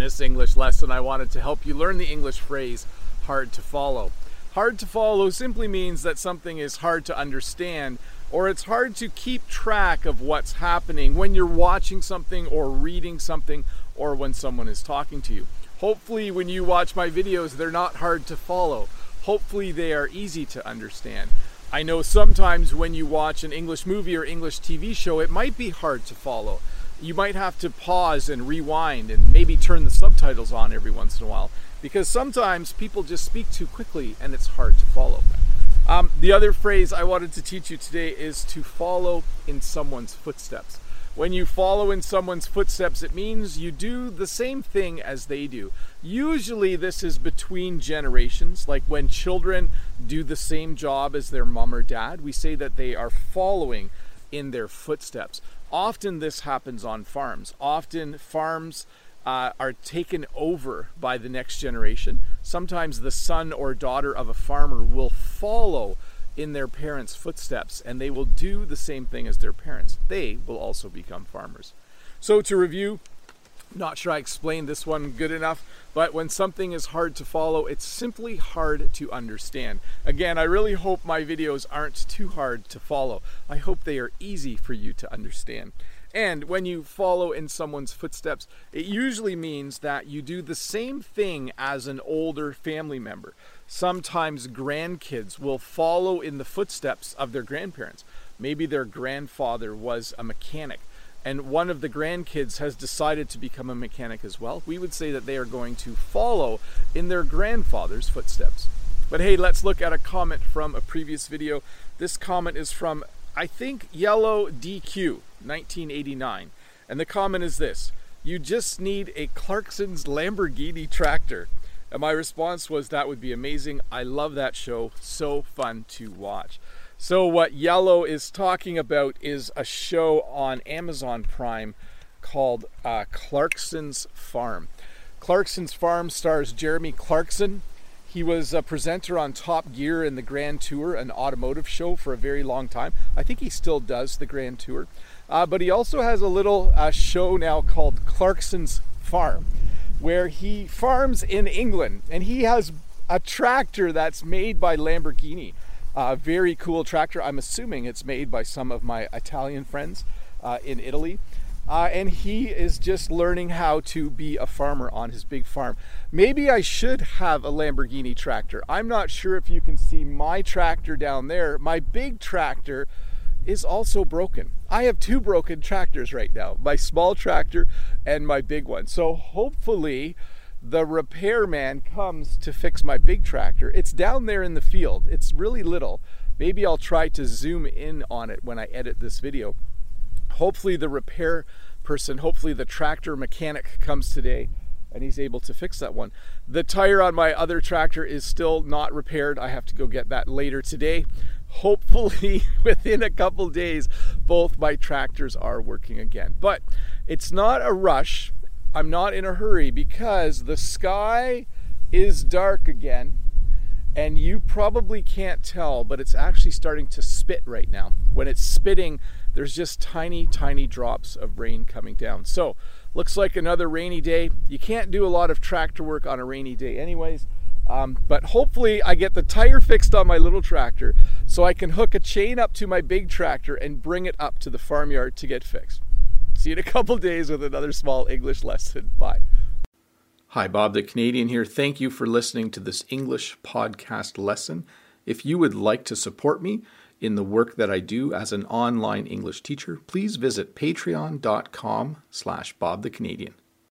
this English lesson, I wanted to help you learn the English phrase hard to follow. Hard to follow simply means that something is hard to understand or it's hard to keep track of what's happening when you're watching something or reading something or when someone is talking to you. Hopefully, when you watch my videos, they're not hard to follow. Hopefully, they are easy to understand. I know sometimes when you watch an English movie or English TV show, it might be hard to follow you might have to pause and rewind and maybe turn the subtitles on every once in a while because sometimes people just speak too quickly and it's hard to follow. Um, the other phrase I wanted to teach you today is to follow in someone's footsteps. When you follow in someone's footsteps, it means you do the same thing as they do. Usually, this is between generations, like when children do the same job as their mom or dad, we say that they are following in their footsteps. Often this happens on farms. Often farms uh, are taken over by the next generation. Sometimes the son or daughter of a farmer will follow in their parents' footsteps and they will do the same thing as their parents. They will also become farmers. So, to review, not sure I explained this one good enough, but when something is hard to follow, it's simply hard to understand. Again, I really hope my videos aren't too hard to follow. I hope they are easy for you to understand. And when you follow in someone's footsteps, it usually means that you do the same thing as an older family member. Sometimes grandkids will follow in the footsteps of their grandparents. Maybe their grandfather was a mechanic and one of the grandkids has decided to become a mechanic as well, we would say that they are going to follow in their grandfather's footsteps. But hey, let's look at a comment from a previous video. This comment is from, I think, Yellow DQ, 1989. And the comment is this You just need a Clarkson's Lamborghini tractor. And my response was, That would be amazing. I love that show. So fun to watch. So, what Yellow is talking about is a show on Amazon Prime called uh, Clarkson's Farm. Clarkson's Farm stars Jeremy Clarkson. He was a presenter on Top Gear and the Grand Tour, an automotive show, for a very long time. I think he still does the Grand Tour. Uh, but he also has a little uh, show now called Clarkson's Farm, where he farms in England and he has a tractor that's made by Lamborghini. Uh, very cool tractor. I'm assuming it's made by some of my Italian friends uh, in Italy. Uh, and he is just learning how to be a farmer on his big farm. Maybe I should have a Lamborghini tractor. I'm not sure if you can see my tractor down there. My big tractor is also broken. I have two broken tractors right now my small tractor and my big one. So hopefully, the repairman comes to fix my big tractor. It's down there in the field. It's really little. Maybe I'll try to zoom in on it when I edit this video. Hopefully the repair person, hopefully the tractor mechanic comes today and he's able to fix that one. The tire on my other tractor is still not repaired. I have to go get that later today. Hopefully, within a couple days, both my tractors are working again. But it's not a rush. I'm not in a hurry because the sky is dark again and you probably can't tell, but it's actually starting to spit right now. When it's spitting, there's just tiny, tiny drops of rain coming down. So, looks like another rainy day. You can't do a lot of tractor work on a rainy day, anyways. Um, but hopefully, I get the tire fixed on my little tractor so I can hook a chain up to my big tractor and bring it up to the farmyard to get fixed. See you in a couple days with another small English lesson. Bye. Hi, Bob the Canadian here. Thank you for listening to this English podcast lesson. If you would like to support me in the work that I do as an online English teacher, please visit patreon.com slash Bob the Canadian.